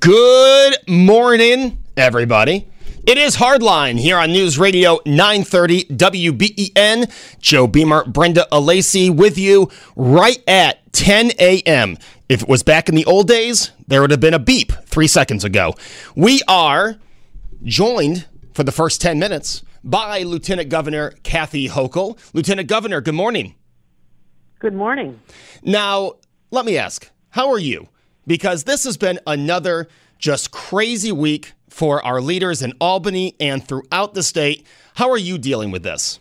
Good morning, everybody. It is Hardline here on News Radio 930 WBEN. Joe Beamer, Brenda Alesii with you right at 10 a.m. If it was back in the old days, there would have been a beep three seconds ago. We are joined for the first 10 minutes by Lieutenant Governor Kathy Hochul. Lieutenant Governor, good morning. Good morning. Now, let me ask, how are you? Because this has been another just crazy week for our leaders in Albany and throughout the state. How are you dealing with this?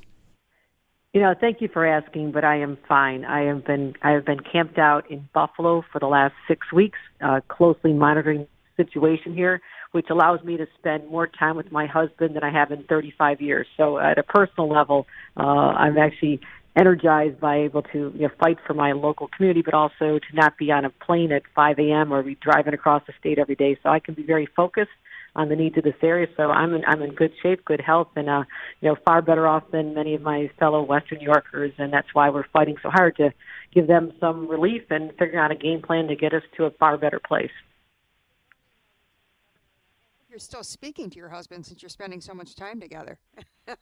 You know, thank you for asking, but I am fine. I have been I have been camped out in Buffalo for the last six weeks, uh, closely monitoring the situation here, which allows me to spend more time with my husband than I have in 35 years. So, at a personal level, uh, I'm actually energized by able to you know, fight for my local community, but also to not be on a plane at 5 a.m. or be driving across the state every day. So I can be very focused on the needs of this area. So I'm in, I'm in good shape, good health, and uh, you know far better off than many of my fellow Western New Yorkers, and that's why we're fighting so hard to give them some relief and figure out a game plan to get us to a far better place. You're still speaking to your husband since you're spending so much time together.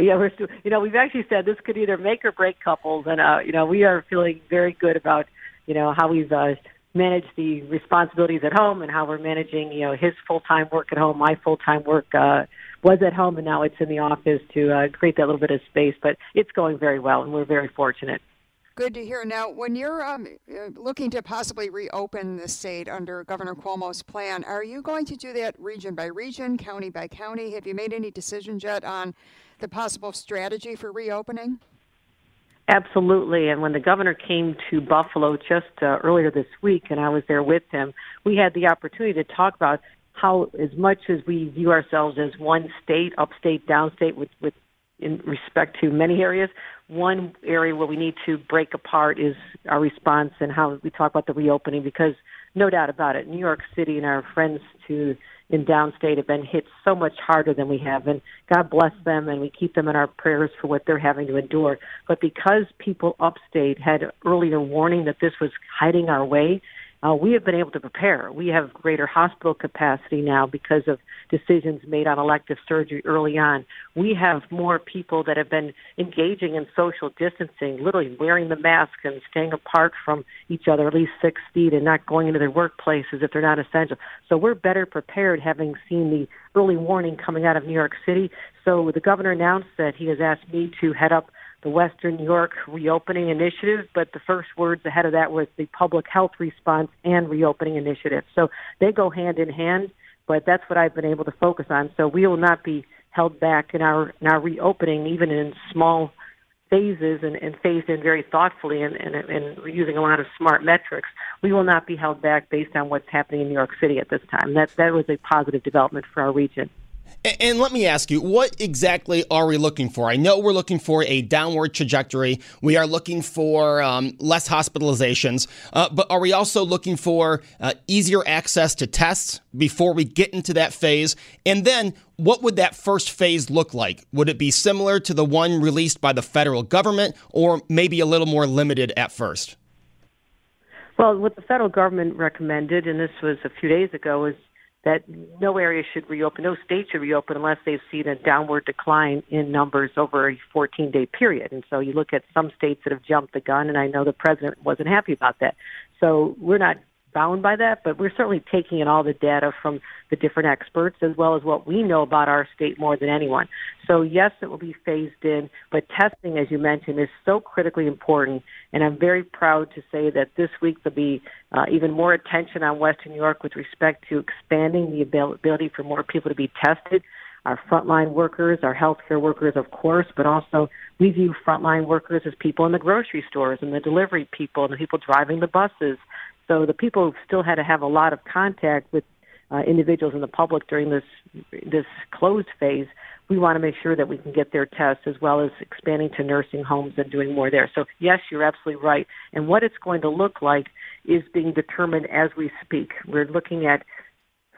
yeah, we're still, you know, we've actually said this could either make or break couples, and uh, you know, we are feeling very good about, you know, how we've uh, managed the responsibilities at home and how we're managing, you know, his full time work at home, my full time work uh, was at home, and now it's in the office to uh, create that little bit of space. But it's going very well, and we're very fortunate. Good to hear. Now, when you're um, uh, looking to possibly reopen the state under Governor Cuomo's plan, are you going to do that region by region, county by county? Have you made any decisions yet on the possible strategy for reopening? Absolutely. And when the governor came to Buffalo just uh, earlier this week, and I was there with him, we had the opportunity to talk about how, as much as we view ourselves as one state, upstate, downstate, with, with in respect to many areas, one area where we need to break apart is our response and how we talk about the reopening. Because no doubt about it, New York City and our friends to in downstate have been hit so much harder than we have. And God bless them, and we keep them in our prayers for what they're having to endure. But because people upstate had earlier warning that this was hiding our way, uh, we have been able to prepare. We have greater hospital capacity now because of decisions made on elective surgery early on. We have more people that have been engaging in social distancing, literally wearing the mask and staying apart from each other at least six feet and not going into their workplaces if they're not essential. So we're better prepared having seen the early warning coming out of New York City. So the governor announced that he has asked me to head up the Western New York Reopening Initiative, but the first words ahead of that was the Public Health Response and Reopening Initiative. So they go hand in hand, but that's what I've been able to focus on. So we will not be held back in our in our reopening, even in small phases and, and phased in very thoughtfully and, and, and using a lot of smart metrics. We will not be held back based on what's happening in New York City at this time. That that was a positive development for our region. And let me ask you, what exactly are we looking for? I know we're looking for a downward trajectory. We are looking for um, less hospitalizations, uh, but are we also looking for uh, easier access to tests before we get into that phase? And then, what would that first phase look like? Would it be similar to the one released by the federal government, or maybe a little more limited at first? Well, what the federal government recommended, and this was a few days ago, is that no area should reopen, no state should reopen unless they've seen a downward decline in numbers over a 14 day period. And so you look at some states that have jumped the gun, and I know the president wasn't happy about that. So we're not bound by that, but we're certainly taking in all the data from the different experts as well as what we know about our state more than anyone. So yes, it will be phased in, but testing, as you mentioned, is so critically important. And I'm very proud to say that this week there'll be uh, even more attention on Western New York with respect to expanding the ability for more people to be tested our frontline workers, our healthcare workers, of course, but also we view frontline workers as people in the grocery stores and the delivery people and the people driving the buses. So the people still had to have a lot of contact with uh, individuals in the public during this this closed phase, we want to make sure that we can get their tests as well as expanding to nursing homes and doing more there. So yes, you're absolutely right. And what it's going to look like is being determined as we speak. We're looking at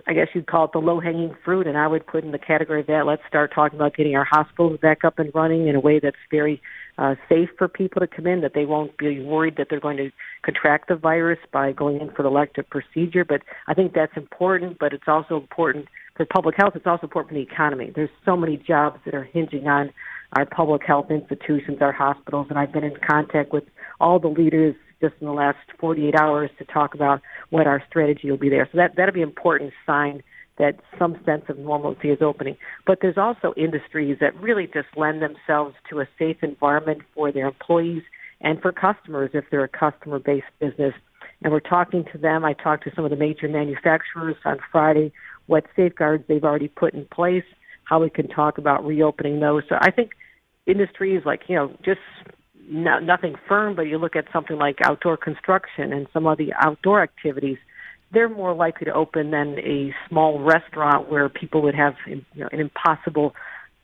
I guess you'd call it the low hanging fruit, and I would put in the category of that. Let's start talking about getting our hospitals back up and running in a way that's very uh, safe for people to come in, that they won't be worried that they're going to contract the virus by going in for the elective procedure. But I think that's important, but it's also important for public health. It's also important for the economy. There's so many jobs that are hinging on our public health institutions, our hospitals, and I've been in contact with all the leaders just in the last 48 hours to talk about what our strategy will be there. So that that'll be an important sign that some sense of normalcy is opening. But there's also industries that really just lend themselves to a safe environment for their employees and for customers if they're a customer-based business. And we're talking to them. I talked to some of the major manufacturers on Friday, what safeguards they've already put in place, how we can talk about reopening those. So I think industries like, you know, just no, nothing firm, but you look at something like outdoor construction and some of the outdoor activities, they're more likely to open than a small restaurant where people would have you know, an impossible,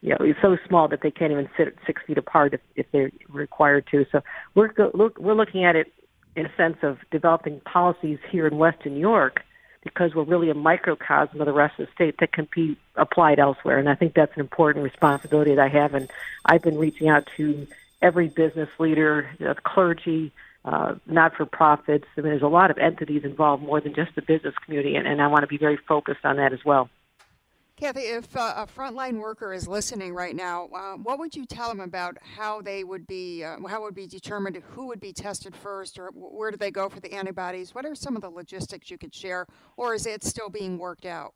you know, it's so small that they can't even sit six feet apart if, if they're required to. So we're look, we're looking at it in a sense of developing policies here in Western New York because we're really a microcosm of the rest of the state that can be applied elsewhere. And I think that's an important responsibility that I have. And I've been reaching out to every business leader, uh, clergy, uh, not for profits. I mean, there's a lot of entities involved more than just the business community, and, and I want to be very focused on that as well. Kathy, if uh, a frontline worker is listening right now, uh, what would you tell them about how they would be, uh, how would be determined who would be tested first, or where do they go for the antibodies? What are some of the logistics you could share, or is it still being worked out?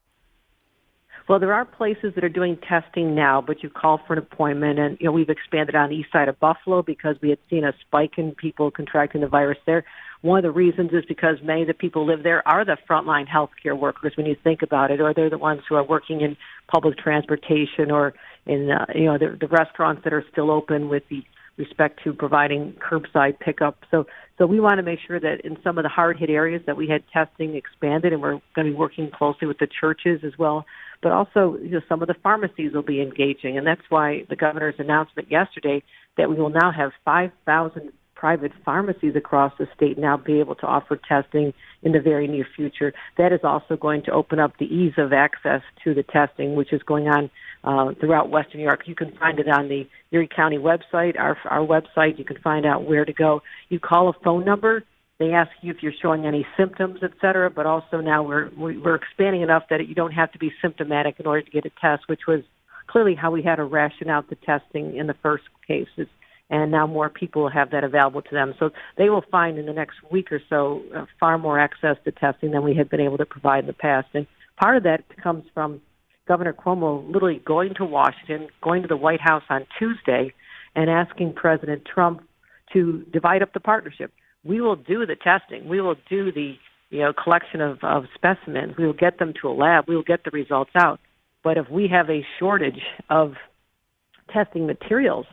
Well, there are places that are doing testing now, but you call for an appointment, and you know we've expanded on the east side of Buffalo because we had seen a spike in people contracting the virus there. One of the reasons is because many of the people live there are the frontline healthcare workers when you think about it, or they're the ones who are working in public transportation or in uh, you know the, the restaurants that are still open with the respect to providing curbside pickup. So, so we want to make sure that in some of the hard hit areas that we had testing expanded, and we're going to be working closely with the churches as well. But also, you know, some of the pharmacies will be engaging, and that's why the governor's announcement yesterday that we will now have 5,000 private pharmacies across the state now be able to offer testing in the very near future. That is also going to open up the ease of access to the testing, which is going on uh, throughout Western New York. You can find it on the Erie County website, our, our website. You can find out where to go. You call a phone number. They ask you if you're showing any symptoms, et cetera, but also now we're, we're expanding enough that you don't have to be symptomatic in order to get a test, which was clearly how we had to ration out the testing in the first cases. And now more people have that available to them. So they will find in the next week or so uh, far more access to testing than we had been able to provide in the past. And part of that comes from Governor Cuomo literally going to Washington, going to the White House on Tuesday, and asking President Trump to divide up the partnership. We will do the testing. We will do the you know collection of, of specimens. We will get them to a lab. We will get the results out. But if we have a shortage of testing materials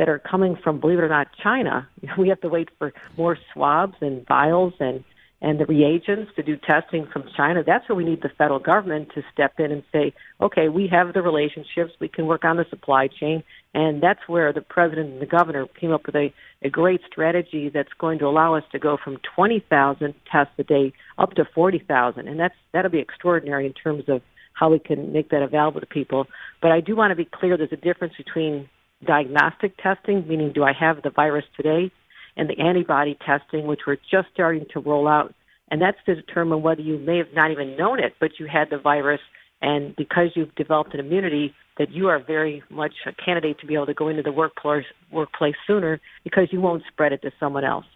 that are coming from, believe it or not, China, we have to wait for more swabs and vials and and the reagents to do testing from China, that's where we need the federal government to step in and say, okay, we have the relationships, we can work on the supply chain, and that's where the president and the governor came up with a, a great strategy that's going to allow us to go from 20,000 tests a day up to 40,000, and that's that'll be extraordinary in terms of how we can make that available to people. But I do want to be clear: there's a difference between diagnostic testing, meaning do I have the virus today, and the antibody testing, which we're just starting to roll out. And that's to determine whether you may have not even known it, but you had the virus, and because you've developed an immunity, that you are very much a candidate to be able to go into the workplace workplace sooner because you won't spread it to someone else.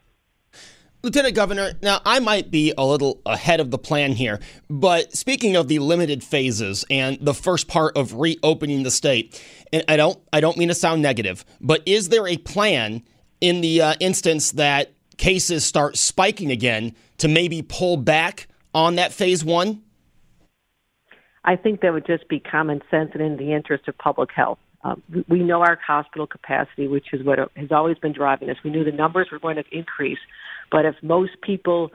Lieutenant Governor, now I might be a little ahead of the plan here, but speaking of the limited phases and the first part of reopening the state, and I don't I don't mean to sound negative, but is there a plan in the uh, instance that cases start spiking again to maybe pull back on that phase 1? I think that would just be common sense and in the interest of public health. Um, we know our hospital capacity, which is what has always been driving us. We knew the numbers were going to increase, but if most people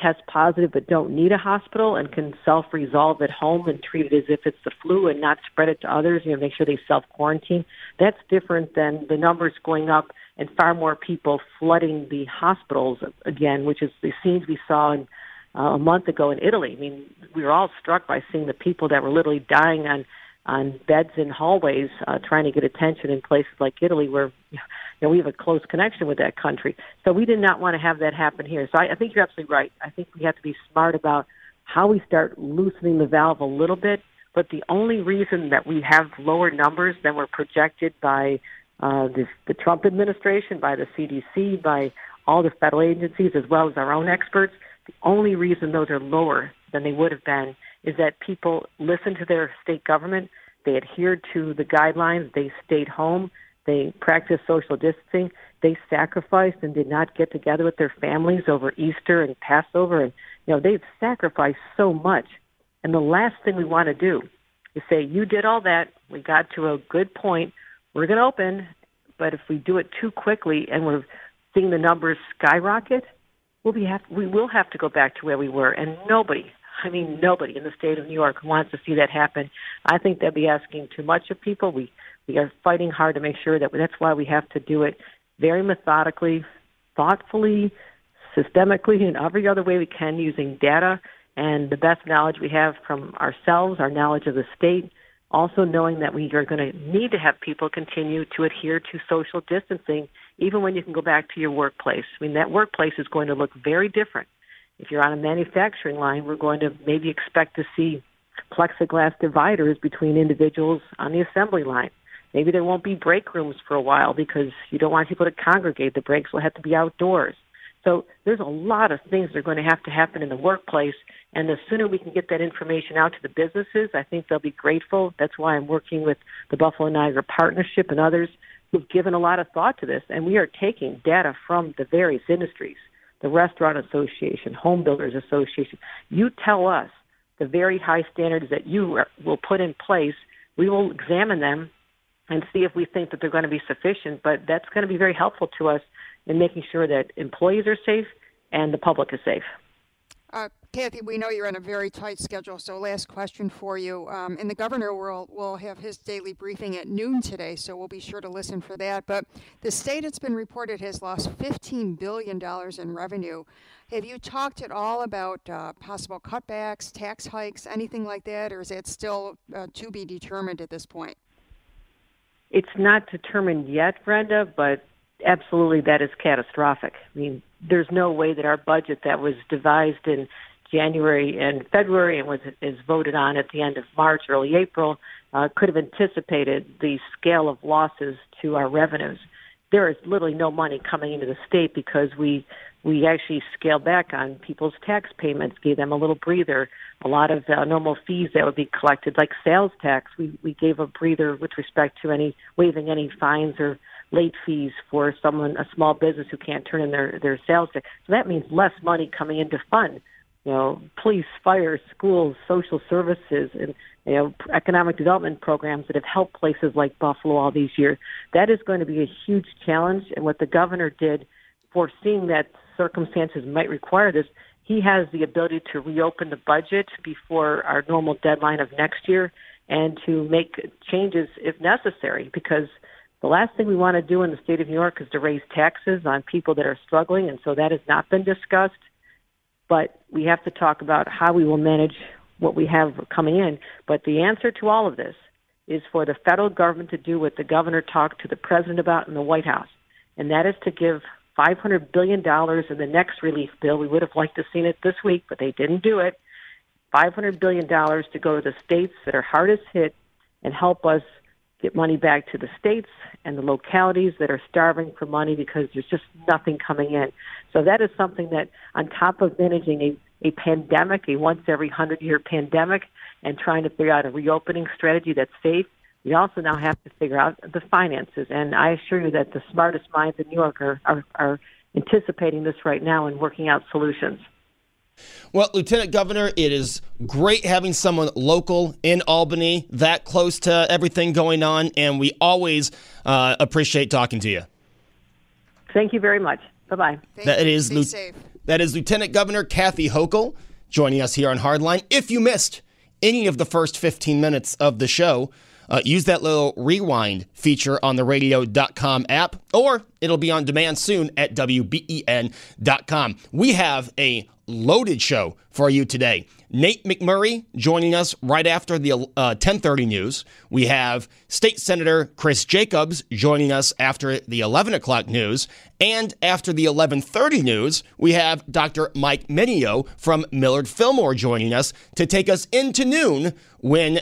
test positive but don't need a hospital and can self-resolve at home and treat it as if it's the flu and not spread it to others, you know, make sure they self-quarantine, that's different than the numbers going up and far more people flooding the hospitals again, which is the scenes we saw in, uh, a month ago in Italy. I mean, we were all struck by seeing the people that were literally dying on on beds in hallways uh, trying to get attention in places like Italy where you know we have a close connection with that country. So we did not want to have that happen here. So I, I think you're absolutely right. I think we have to be smart about how we start loosening the valve a little bit. But the only reason that we have lower numbers than were projected by uh, the, the Trump administration, by the CDC, by all the federal agencies, as well as our own experts, the only reason those are lower than they would have been is that people listened to their state government, they adhered to the guidelines, they stayed home, they practiced social distancing, they sacrificed and did not get together with their families over Easter and Passover. And you know, they've sacrificed so much. And the last thing we want to do is say, You did all that, we got to a good point, we're gonna open, but if we do it too quickly and we're seeing the numbers skyrocket, we'll be have, we will have to go back to where we were. And nobody I mean, nobody in the state of New York wants to see that happen. I think they'd be asking too much of people. We we are fighting hard to make sure that that's why we have to do it very methodically, thoughtfully, systemically, in every other way we can using data and the best knowledge we have from ourselves, our knowledge of the state, also knowing that we are going to need to have people continue to adhere to social distancing even when you can go back to your workplace. I mean, that workplace is going to look very different if you're on a manufacturing line, we're going to maybe expect to see plexiglass dividers between individuals on the assembly line. Maybe there won't be break rooms for a while because you don't want people to congregate. The breaks will have to be outdoors. So there's a lot of things that are going to have to happen in the workplace. And the sooner we can get that information out to the businesses, I think they'll be grateful. That's why I'm working with the Buffalo Niagara Partnership and others who've given a lot of thought to this. And we are taking data from the various industries the Restaurant Association, Home Builders Association. You tell us the very high standards that you will put in place. We will examine them and see if we think that they're going to be sufficient. But that's going to be very helpful to us in making sure that employees are safe and the public is safe. Uh, Kathy, we know you're on a very tight schedule, so last question for you. Um, and the governor will, will have his daily briefing at noon today, so we'll be sure to listen for that. But the state, it's been reported, has lost $15 billion in revenue. Have you talked at all about uh, possible cutbacks, tax hikes, anything like that, or is that still uh, to be determined at this point? It's not determined yet, Brenda, but absolutely that is catastrophic. I mean, there's no way that our budget that was devised in January and February and was is voted on at the end of March, early April, uh, could have anticipated the scale of losses to our revenues. There is literally no money coming into the state because we we actually scaled back on people's tax payments, gave them a little breather. A lot of uh, normal fees that would be collected, like sales tax, we we gave a breather with respect to any waiving any fines or late fees for someone, a small business who can't turn in their, their sales tax. So that means less money coming into fund, you know, police, fire, schools, social services, and, you know, economic development programs that have helped places like Buffalo all these years. That is going to be a huge challenge. And what the governor did, foreseeing that circumstances might require this, he has the ability to reopen the budget before our normal deadline of next year and to make changes if necessary because – the last thing we want to do in the state of New York is to raise taxes on people that are struggling, and so that has not been discussed. But we have to talk about how we will manage what we have coming in. But the answer to all of this is for the federal government to do what the governor talked to the president about in the White House, and that is to give $500 billion in the next relief bill. We would have liked to have seen it this week, but they didn't do it. $500 billion to go to the states that are hardest hit and help us get money back to the states and the localities that are starving for money because there's just nothing coming in. So that is something that, on top of managing a, a pandemic, a once every hundred year pandemic, and trying to figure out a reopening strategy that's safe, we also now have to figure out the finances. And I assure you that the smartest minds in New York are, are, are anticipating this right now and working out solutions. Well, Lieutenant Governor, it is great having someone local in Albany, that close to everything going on, and we always uh, appreciate talking to you. Thank you very much. Bye bye. That is Be safe. that is Lieutenant Governor Kathy Hochul joining us here on Hardline. If you missed any of the first 15 minutes of the show, uh, use that little rewind feature on the radio.com app, or it'll be on demand soon at WBEN.com. We have a loaded show for you today. Nate McMurray joining us right after the uh, 10:30 news. We have State Senator Chris Jacobs joining us after the 11 o'clock news, and after the 11:30 news, we have Dr. Mike Minio from Millard Fillmore joining us to take us into noon when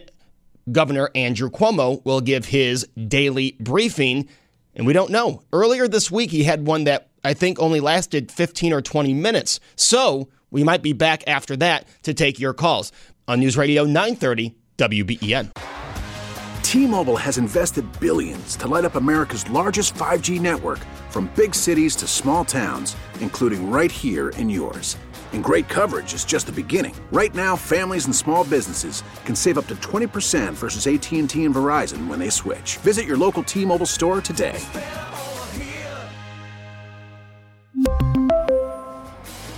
Governor Andrew Cuomo will give his daily briefing. And we don't know. Earlier this week, he had one that I think only lasted 15 or 20 minutes. So we might be back after that to take your calls on News Radio 930 WBEN. T-Mobile has invested billions to light up America's largest 5G network from big cities to small towns, including right here in yours. And great coverage is just the beginning. Right now, families and small businesses can save up to 20% versus AT&T and Verizon when they switch. Visit your local T-Mobile store today.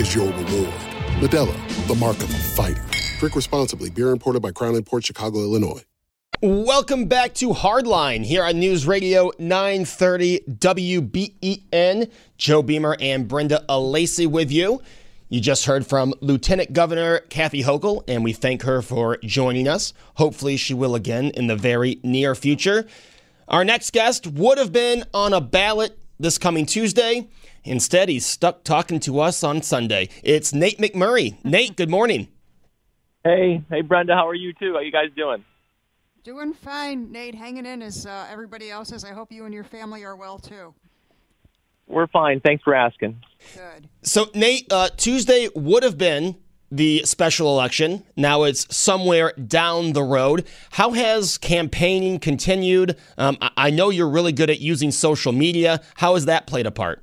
is your reward. Medalla, the mark of a fighter. Drink responsibly. Beer imported by Crown Port Chicago, Illinois. Welcome back to Hardline here on News Radio 930 WBEN. Joe Beamer and Brenda Alesii with you. You just heard from Lieutenant Governor Kathy Hochul, and we thank her for joining us. Hopefully, she will again in the very near future. Our next guest would have been on a ballot this coming Tuesday. Instead, he's stuck talking to us on Sunday. It's Nate McMurray. Nate, good morning. Hey, hey, Brenda, how are you too? How you guys doing? Doing fine, Nate. Hanging in as uh, everybody else is. I hope you and your family are well too. We're fine. Thanks for asking. Good. So, Nate, uh, Tuesday would have been the special election. Now it's somewhere down the road. How has campaigning continued? Um, I-, know you're really good at using social media. How has that played a part?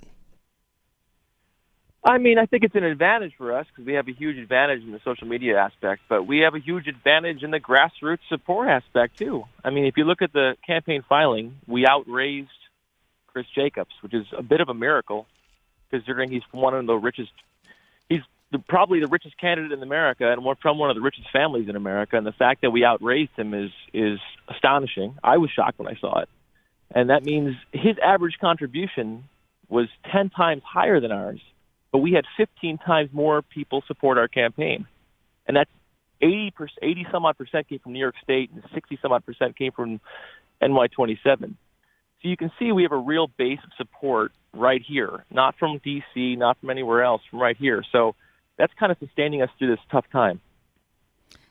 I mean, I think it's an advantage for us because we have a huge advantage in the social media aspect, but we have a huge advantage in the grassroots support aspect too. I mean, if you look at the campaign filing, we outraised Chris Jacobs, which is a bit of a miracle considering he's one of the richest. The, probably the richest candidate in America and one, from one of the richest families in America. And the fact that we outraised him is is astonishing. I was shocked when I saw it, and that means his average contribution was ten times higher than ours but we had 15 times more people support our campaign, and that's 80 80 some odd percent came from New York State, and 60 some odd percent came from NY27. So you can see we have a real base of support right here, not from D.C., not from anywhere else, from right here. So that's kind of sustaining us through this tough time.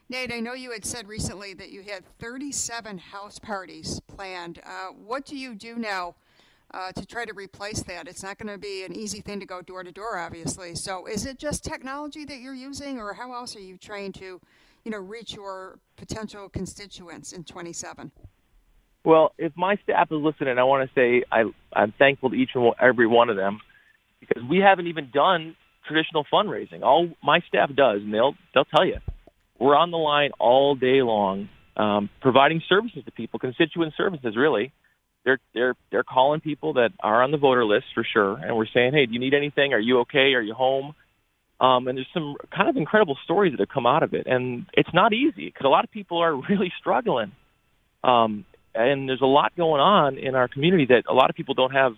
Nate, I know you had said recently that you had 37 house parties planned. Uh, what do you do now uh, to try to replace that. It's not going to be an easy thing to go door to door, obviously. So, is it just technology that you're using, or how else are you trying to, you know, reach your potential constituents in 27? Well, if my staff is listening, I want to say I, I'm thankful to each and every one of them because we haven't even done traditional fundraising. All my staff does, and they'll they'll tell you, we're on the line all day long, um, providing services to people, constituent services, really they're they're they're calling people that are on the voter list for sure, and we're saying, hey, do you need anything? Are you okay? Are you home? Um, and there's some kind of incredible stories that have come out of it, and it's not easy because a lot of people are really struggling. Um, and there's a lot going on in our community that a lot of people don't have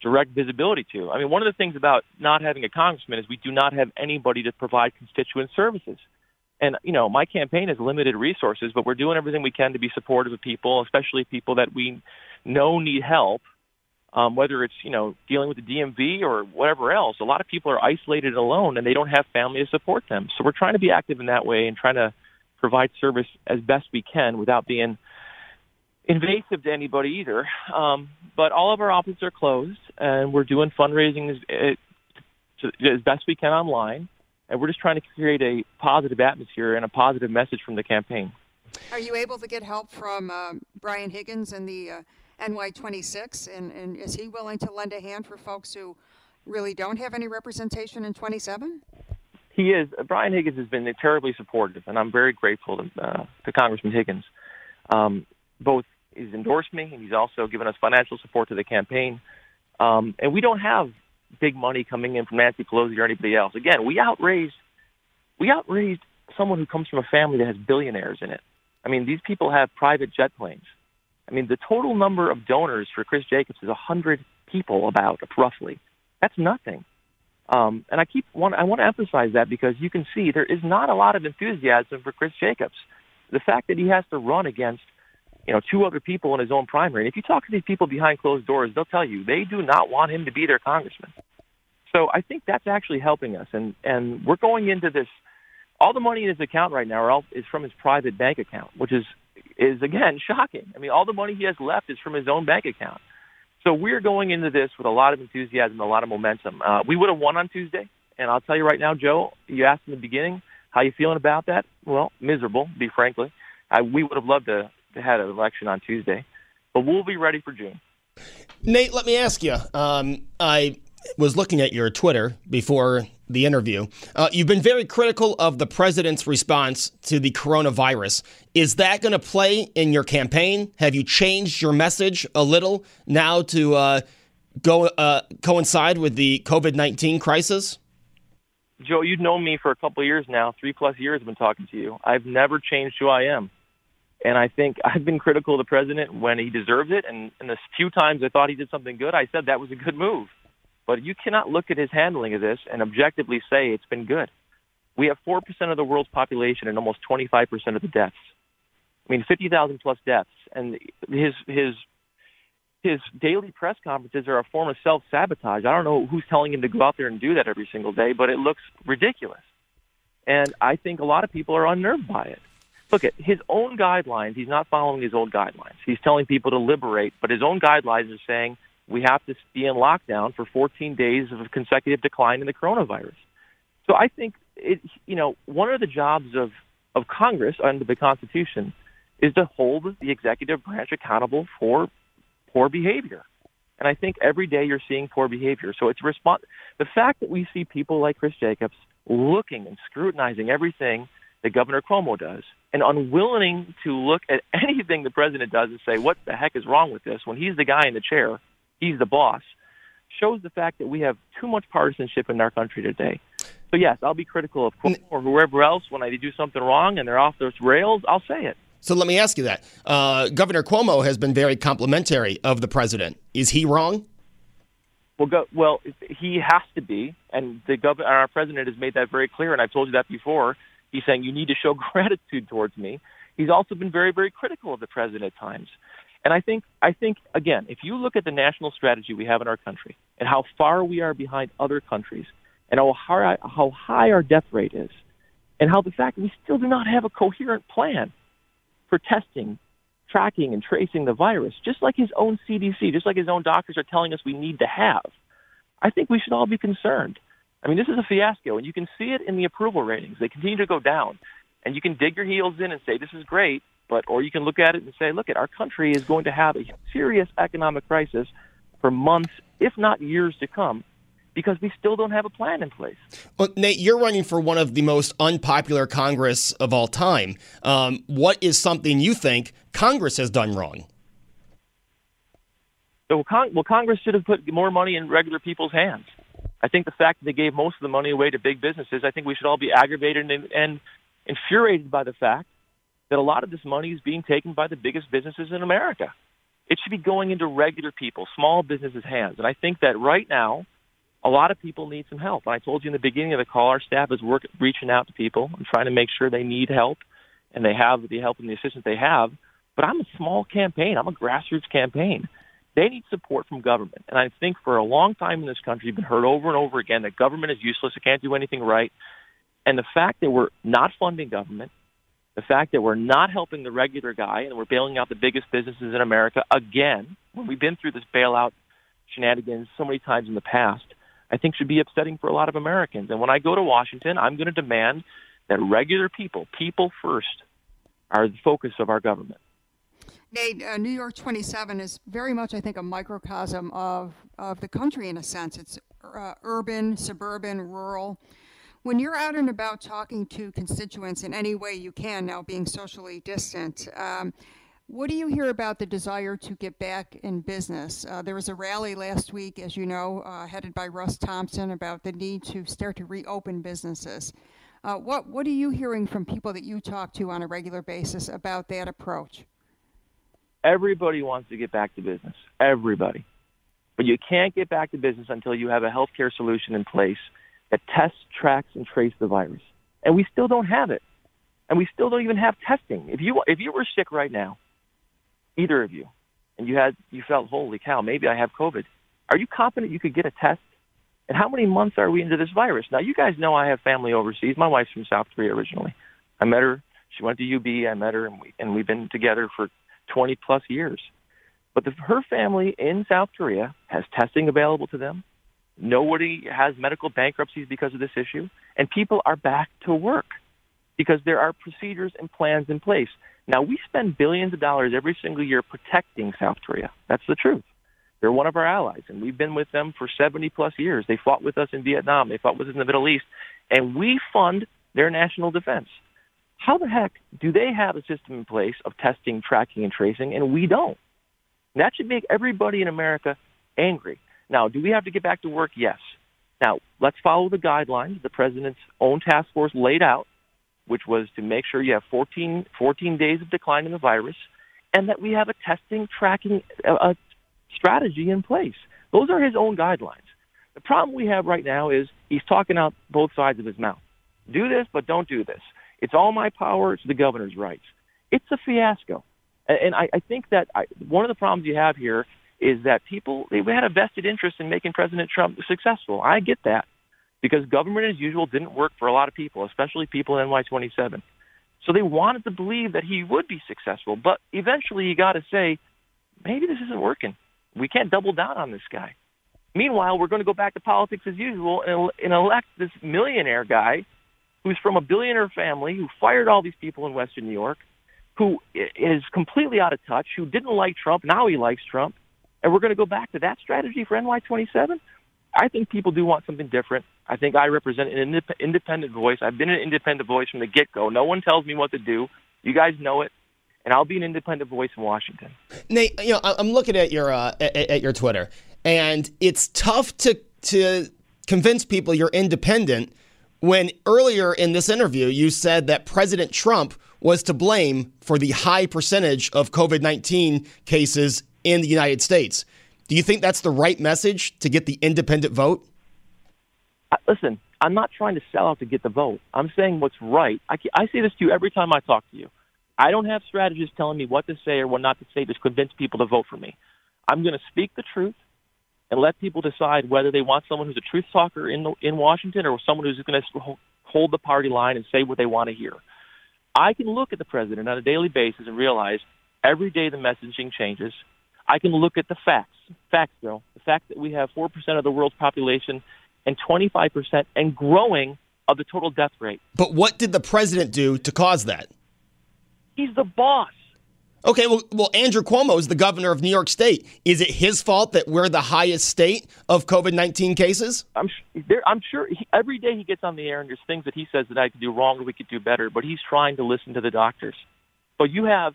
direct visibility to. I mean, one of the things about not having a congressman is we do not have anybody to provide constituent services. And you know, my campaign has limited resources, but we're doing everything we can to be supportive of people, especially people that we know need help. Um, whether it's you know dealing with the DMV or whatever else, a lot of people are isolated and alone, and they don't have family to support them. So we're trying to be active in that way and trying to provide service as best we can without being invasive to anybody either. Um, but all of our offices are closed, and we're doing fundraising as, as best we can online, and we're just trying to create a positive atmosphere and a positive message from the campaign. Are you able to get help from uh, Brian Higgins and the uh, NY26, and, and is he willing to lend a hand for folks who really don't have any representation in 27? He is. Brian Higgins has been terribly supportive, and I'm very grateful to, uh, to Congressman Higgins. Um, both he's endorsed me, and he's also given us financial support to the campaign. Um, and we don't have big money coming in from Nancy Pelosi or anybody else. Again, we outraised we outraised someone who comes from a family that has billionaires in it. I mean, these people have private jet planes. I mean, the total number of donors for Chris Jacobs is a hundred people, about roughly. That's nothing. Um, and I keep want I want to emphasize that because you can see there is not a lot of enthusiasm for Chris Jacobs. The fact that he has to run against you know, two other people in his own primary. And if you talk to these people behind closed doors, they'll tell you they do not want him to be their congressman. So I think that's actually helping us. And and we're going into this. All the money in his account right now is from his private bank account, which is is again shocking. I mean, all the money he has left is from his own bank account. So we're going into this with a lot of enthusiasm, a lot of momentum. Uh, we would have won on Tuesday, and I'll tell you right now, Joe. You asked in the beginning how you feeling about that. Well, miserable, to be frankly. I, we would have loved to had an election on Tuesday, but we'll be ready for June. Nate, let me ask you. Um, I was looking at your Twitter before the interview. Uh, you've been very critical of the president's response to the coronavirus. Is that going to play in your campaign? Have you changed your message a little now to uh, go uh, coincide with the COVID nineteen crisis? Joe, you've known me for a couple of years now. Three plus years I've been talking to you. I've never changed who I am. And I think I've been critical of the president when he deserves it. And, and the few times I thought he did something good, I said that was a good move. But you cannot look at his handling of this and objectively say it's been good. We have 4% of the world's population and almost 25% of the deaths. I mean, 50,000 plus deaths. And his, his, his daily press conferences are a form of self sabotage. I don't know who's telling him to go out there and do that every single day, but it looks ridiculous. And I think a lot of people are unnerved by it look at his own guidelines. He's not following his own guidelines. He's telling people to liberate, but his own guidelines are saying we have to be in lockdown for 14 days of a consecutive decline in the coronavirus. So I think it, you know, one of the jobs of, of Congress under the Constitution is to hold the executive branch accountable for poor behavior. And I think every day you're seeing poor behavior. So it's response. The fact that we see people like Chris Jacobs looking and scrutinizing everything that Governor Cuomo does and unwilling to look at anything the president does and say, what the heck is wrong with this? When he's the guy in the chair, he's the boss, shows the fact that we have too much partisanship in our country today. So, yes, I'll be critical of Cuomo or whoever else when I do something wrong and they're off those rails. I'll say it. So let me ask you that. Uh, Governor Cuomo has been very complimentary of the president. Is he wrong? Well, go, well, he has to be, and the governor, our president has made that very clear. And I've told you that before. He's saying you need to show gratitude towards me. He's also been very, very critical of the president at times. And I think, I think again, if you look at the national strategy we have in our country and how far we are behind other countries, and how high, how high our death rate is, and how the fact that we still do not have a coherent plan for testing, tracking, and tracing the virus, just like his own CDC, just like his own doctors are telling us we need to have, I think we should all be concerned. I mean, this is a fiasco, and you can see it in the approval ratings. They continue to go down, and you can dig your heels in and say this is great, but or you can look at it and say, look, at our country is going to have a serious economic crisis for months, if not years, to come. Because we still don't have a plan in place. Well, Nate, you're running for one of the most unpopular Congress of all time. Um, what is something you think Congress has done wrong? well, Congress should have put more money in regular people's hands. I think the fact that they gave most of the money away to big businesses, I think we should all be aggravated and, and infuriated by the fact that a lot of this money is being taken by the biggest businesses in America. It should be going into regular people, small businesses' hands. And I think that right now, a lot of people need some help. I told you in the beginning of the call, our staff is work, reaching out to people and trying to make sure they need help and they have the help and the assistance they have. But I'm a small campaign. I'm a grassroots campaign. They need support from government. And I think for a long time in this country, we've been heard over and over again that government is useless. It can't do anything right. And the fact that we're not funding government, the fact that we're not helping the regular guy and we're bailing out the biggest businesses in America again, when we've been through this bailout shenanigans so many times in the past, I think should be upsetting for a lot of Americans. And when I go to Washington, I'm going to demand that regular people, people first, are the focus of our government. Nate, uh, New York 27 is very much, I think, a microcosm of, of the country in a sense. It's uh, urban, suburban, rural. When you're out and about talking to constituents in any way you can, now being socially distant, um, what do you hear about the desire to get back in business? Uh, there was a rally last week, as you know, uh, headed by Rus Thompson about the need to start to reopen businesses. Uh, what What are you hearing from people that you talk to on a regular basis about that approach? Everybody wants to get back to business. Everybody. But you can't get back to business until you have a healthcare solution in place that tests, tracks, and traces the virus. And we still don't have it. And we still don't even have testing. If you if you were sick right now, either of you, and you had you felt, holy cow, maybe I have COVID. Are you confident you could get a test? And how many months are we into this virus? Now you guys know I have family overseas. My wife's from South Korea originally. I met her. She went to UB. I met her, and we and we've been together for 20 plus years. But the, her family in South Korea has testing available to them. Nobody has medical bankruptcies because of this issue, and people are back to work because there are procedures and plans in place. Now, we spend billions of dollars every single year protecting South Korea. That's the truth. They're one of our allies, and we've been with them for 70 plus years. They fought with us in Vietnam, they fought with us in the Middle East, and we fund their national defense. How the heck do they have a system in place of testing, tracking, and tracing, and we don't? that should make everybody in America angry. Now, do we have to get back to work? Yes. Now, let's follow the guidelines the president's own task force laid out, which was to make sure you have 14, 14 days of decline in the virus and that we have a testing, tracking uh, strategy in place. Those are his own guidelines. The problem we have right now is he's talking out both sides of his mouth. Do this, but don't do this. It's all my power. It's the governor's rights. It's a fiasco. And I, I think that I, one of the problems you have here is that people they had a vested interest in making President Trump successful. I get that because government as usual didn't work for a lot of people, especially people in NY27. So they wanted to believe that he would be successful, but eventually you got to say, maybe this isn't working. We can't double down on this guy. Meanwhile, we're going to go back to politics as usual and, and elect this millionaire guy who's from a billionaire family who fired all these people in Western New York, who is completely out of touch, who didn't like Trump, now he likes Trump, and we're going to go back to that strategy for NY27? I think people do want something different. I think I represent an independent voice. I've been an independent voice from the get-go. No one tells me what to do. You guys know it, and I'll be an independent voice in Washington. Nate, you know, I'm looking at your uh, at, at your Twitter, and it's tough to to convince people you're independent when earlier in this interview you said that President Trump was to blame for the high percentage of COVID 19 cases in the United States. Do you think that's the right message to get the independent vote? Uh, listen, I'm not trying to sell out to get the vote. I'm saying what's right. I, I say this to you every time I talk to you. I don't have strategists telling me what to say or what not to say to convince people to vote for me. I'm going to speak the truth and let people decide whether they want someone who's a truth talker in the, in Washington or someone who's going to hold the party line and say what they want to hear. I can look at the president on a daily basis and realize every day the messaging changes. I can look at the facts. Facts, though. The fact that we have 4% of the world's population and 25% and growing of the total death rate. But what did the president do to cause that? He's the boss. Okay, well, well, Andrew Cuomo is the governor of New York State. Is it his fault that we're the highest state of COVID nineteen cases? I'm I'm sure he, every day he gets on the air and there's things that he says that I could do wrong or we could do better, but he's trying to listen to the doctors. But you have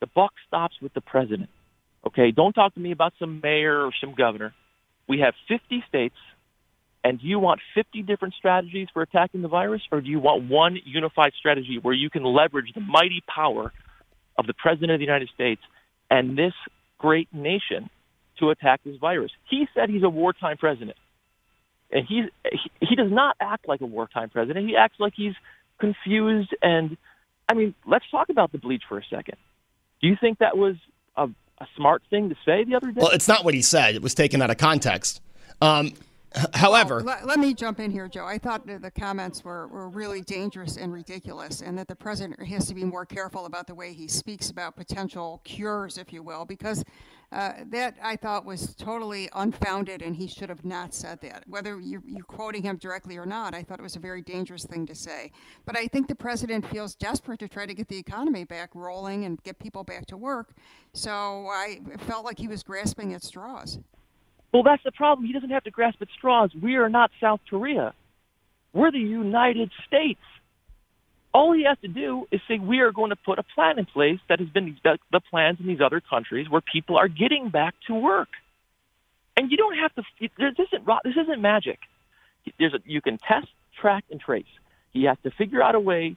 the buck stops with the president. Okay, don't talk to me about some mayor or some governor. We have 50 states, And do you want 50 different strategies for attacking the virus, or do you want one unified strategy where you can leverage the mighty power of the President of the United States and this great nation to attack this virus? He said he's a wartime president. And he, he does not act like a wartime president. He acts like he's confused. And, I mean, let's talk about the bleach for a second. Do you think that was a, a smart thing to say the other day? Well, it's not what he said. It was taken out of context. Um, However, well, let, let, me jump in here, Joe. I thought the comments were, were really dangerous and ridiculous, and that the president has to be more careful about the way he speaks about potential cures, if you will, because uh, that I thought was totally unfounded, and he should have not said that. Whether you're, you're quoting him directly or not, I thought it was a very dangerous thing to say. But I think the president feels desperate to try to get the economy back rolling and get people back to work. So I felt like he was grasping at straws. Well, that's the problem. He doesn't have to grasp at straws. We are not South Korea. We're the United States. All he has to do is say we are going to put a plan in place that has been the, plans in these other countries where people are getting back to work. And you don't have to. This isn't this isn't magic. There's a, you can test, track, and trace. He has to figure out a way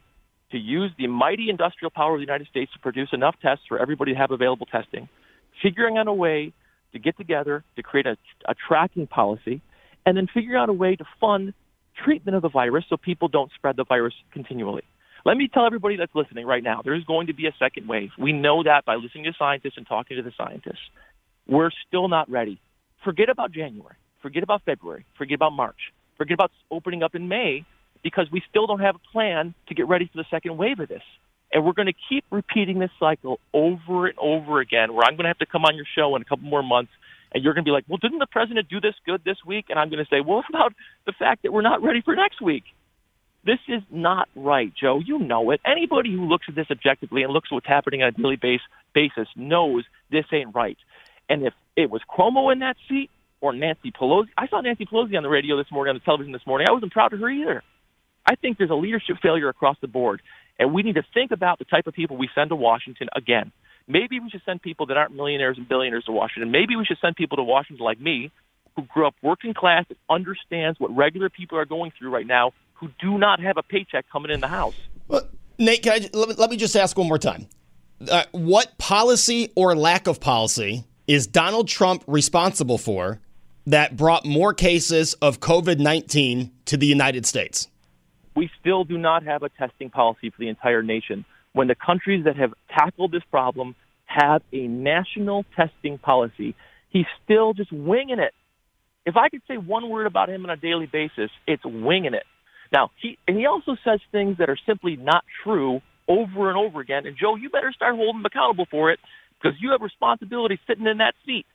to use the mighty industrial power of the United States to produce enough tests for everybody to have available testing. Figuring out a way to get together to create a, a tracking policy, and then figure out a way to fund treatment of the virus so people don't spread the virus continually. Let me tell everybody that's listening right now, there's going to be a second wave. We know that by listening to scientists and talking to the scientists. We're still not ready. Forget about January. Forget about February. Forget about March. Forget about opening up in May because we still don't have a plan to get ready for the second wave of this. And we're going to keep repeating this cycle over and over again, where I'm going to have to come on your show in a couple more months, and you're going to be like, well, didn't the president do this good this week? And I'm going to say, well, what about the fact that we're not ready for next week? This is not right, Joe. You know it. Anybody who looks at this objectively and looks at what's happening on a daily base, basis knows this ain't right. And if it was Cuomo in that seat or Nancy Pelosi, I saw Nancy Pelosi on the radio this morning, on the television this morning. I wasn't proud of her either. I think there's a leadership failure across the board. And we need to think about the type of people we send to Washington again. Maybe we should send people that aren't millionaires and billionaires to Washington. Maybe we should send people to Washington like me, who grew up working class and understands what regular people are going through right now, who do not have a paycheck coming in the house. Well, Nate, can I, let, me, let me just ask one more time. Uh, what policy or lack of policy is Donald Trump responsible for that brought more cases of COVID 19 to the United States? We still do not have a testing policy for the entire nation. When the countries that have tackled this problem have a national testing policy, he's still just winging it. If I could say one word about him on a daily basis, it's winging it. Now, he, and he also says things that are simply not true over and over again. And Joe, you better start holding him accountable for it because you have responsibility sitting in that seat.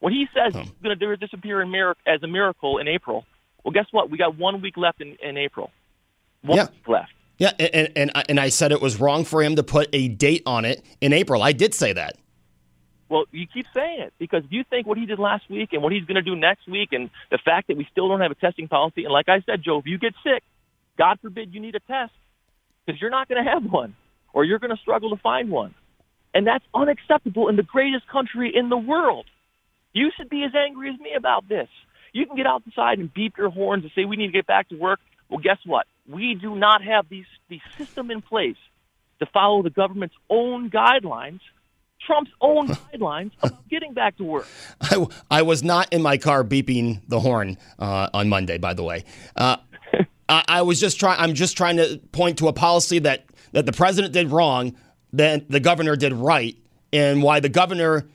When he says he's going to disappear in mir- as a miracle in April, well, guess what? We got one week left in, in April. One yeah. left. Yeah, and, and and I said it was wrong for him to put a date on it in April. I did say that. Well, you keep saying it because you think what he did last week and what he's going to do next week, and the fact that we still don't have a testing policy. And like I said, Joe, if you get sick, God forbid you need a test because you're not going to have one, or you're going to struggle to find one, and that's unacceptable in the greatest country in the world. You should be as angry as me about this. You can get outside and beep your horns and say we need to get back to work. Well, guess what? We do not have these the system in place to follow the government's own guidelines, Trump's own guidelines about getting back to work. I, I was not in my car beeping the horn uh, on Monday, by the way. Uh, I, I was just trying. I'm just trying to point to a policy that that the president did wrong, that the governor did right, and why the governor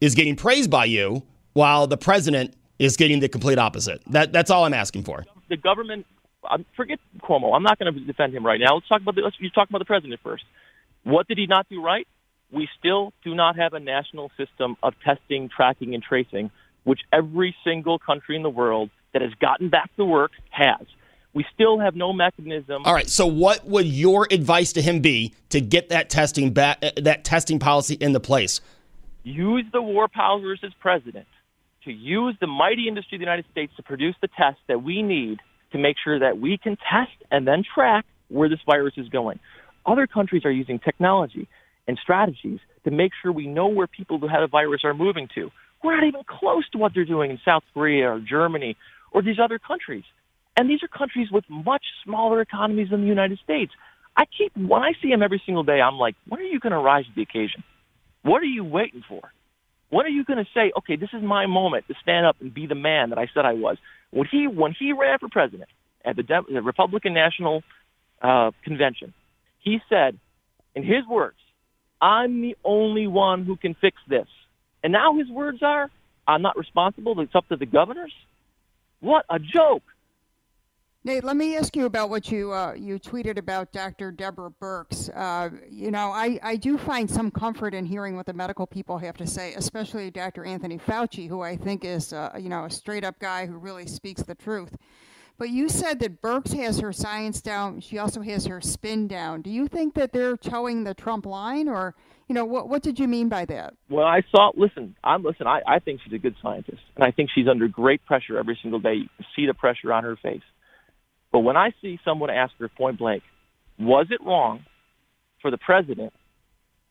is getting praised by you while the president is getting the complete opposite. That that's all I'm asking for. The government um, forget Cuomo. I'm not going to defend him right now. Let's talk about the, let's you talk about the president first. What did he not do right? We still do not have a national system of testing, tracking, and tracing, which every single country in the world that has gotten back to work has. We still have no mechanism. All right. So, what would your advice to him be to get that testing back, uh, that testing policy into place? Use the war powers as president to use the mighty industry of the United States to produce the tests that we need to make sure that we can test and then track where this virus is going. Other countries are using technology and strategies to make sure we know where people who have a virus are moving to. We're not even close to what they're doing in South Korea or Germany or these other countries. And these are countries with much smaller economies than the United States. I keep when I see them every single day, I'm like, when are you going to rise to the occasion? What are you waiting for? When are you going to say, okay, this is my moment to stand up and be the man that I said I was? When he when he ran for president at the, De- the Republican National uh, Convention, he said, in his words, "I'm the only one who can fix this." And now his words are, "I'm not responsible. It's up to the governors." What a joke! Nate, let me ask you about what you uh, you tweeted about Dr. Deborah Birx. Uh, you know, I, I do find some comfort in hearing what the medical people have to say, especially Dr. Anthony Fauci, who I think is uh, you know a straight up guy who really speaks the truth. But you said that Birx has her science down. She also has her spin down. Do you think that they're toeing the Trump line, or you know what what did you mean by that? Well, I saw. Listen, I'm listen. I, I think she's a good scientist, and I think she's under great pressure every single day. You see the pressure on her face. But when I see someone ask her point blank, was it wrong for the president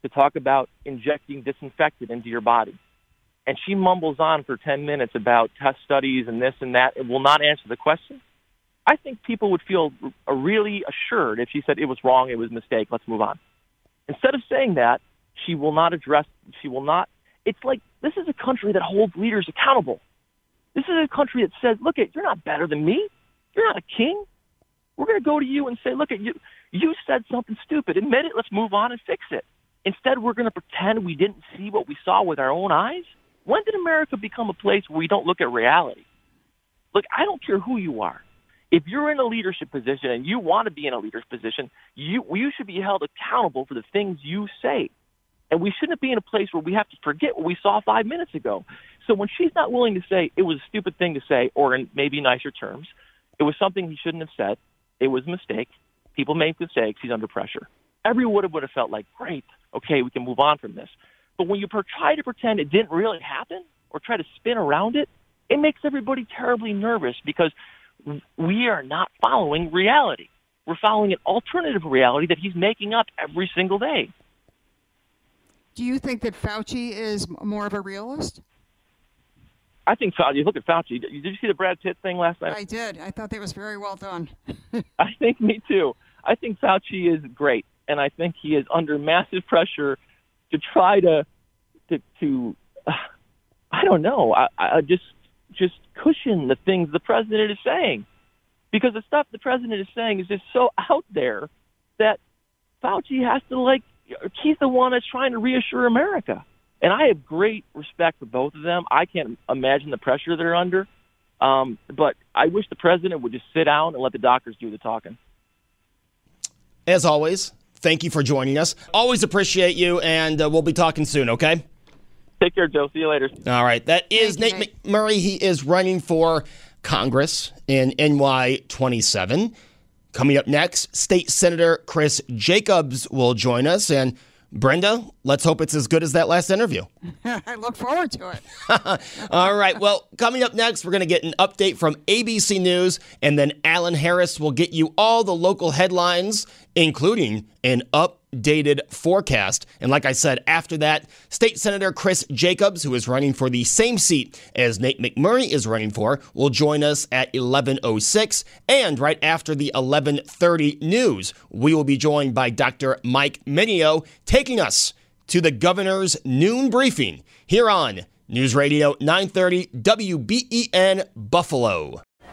to talk about injecting disinfectant into your body? And she mumbles on for 10 minutes about test studies and this and that and will not answer the question. I think people would feel really assured if she said it was wrong, it was a mistake, let's move on. Instead of saying that, she will not address, she will not. It's like this is a country that holds leaders accountable. This is a country that says, look, you're not better than me. You're not a king. We're going to go to you and say, look, at you, you said something stupid. Admit it. Let's move on and fix it. Instead, we're going to pretend we didn't see what we saw with our own eyes. When did America become a place where we don't look at reality? Look, I don't care who you are. If you're in a leadership position and you want to be in a leadership position, you, you should be held accountable for the things you say. And we shouldn't be in a place where we have to forget what we saw five minutes ago. So when she's not willing to say it was a stupid thing to say, or in maybe nicer terms, it was something he shouldn't have said, it was a mistake. People make mistakes. He's under pressure. Everyone would have felt like, great, okay, we can move on from this. But when you try to pretend it didn't really happen or try to spin around it, it makes everybody terribly nervous because we are not following reality. We're following an alternative reality that he's making up every single day. Do you think that Fauci is more of a realist? I think Fauci. Look at Fauci. Did you see the Brad Pitt thing last night? I did. I thought that was very well done. I think me too. I think Fauci is great, and I think he is under massive pressure to try to to to. Uh, I don't know. I, I just just cushion the things the president is saying, because the stuff the president is saying is just so out there that Fauci has to like. He's the one that's trying to reassure America. And I have great respect for both of them. I can't imagine the pressure they're under. Um, but I wish the president would just sit down and let the doctors do the talking. As always, thank you for joining us. Always appreciate you, and uh, we'll be talking soon, okay? Take care, Joe. See you later. All right. That is Nate, Nate McMurray. He is running for Congress in NY 27. Coming up next, State Senator Chris Jacobs will join us. And Brenda, let's hope it's as good as that last interview. I look forward to it. All right. Well, coming up next, we're going to get an update from ABC News, and then Alan Harris will get you all the local headlines, including an up dated forecast. And like I said, after that, State Senator Chris Jacobs, who is running for the same seat as Nate McMurray is running for, will join us at 11:06. And right after the 11:30 news, we will be joined by Dr. Mike Minio, taking us to the governor's noon briefing here on News Radio 930 WBEN Buffalo.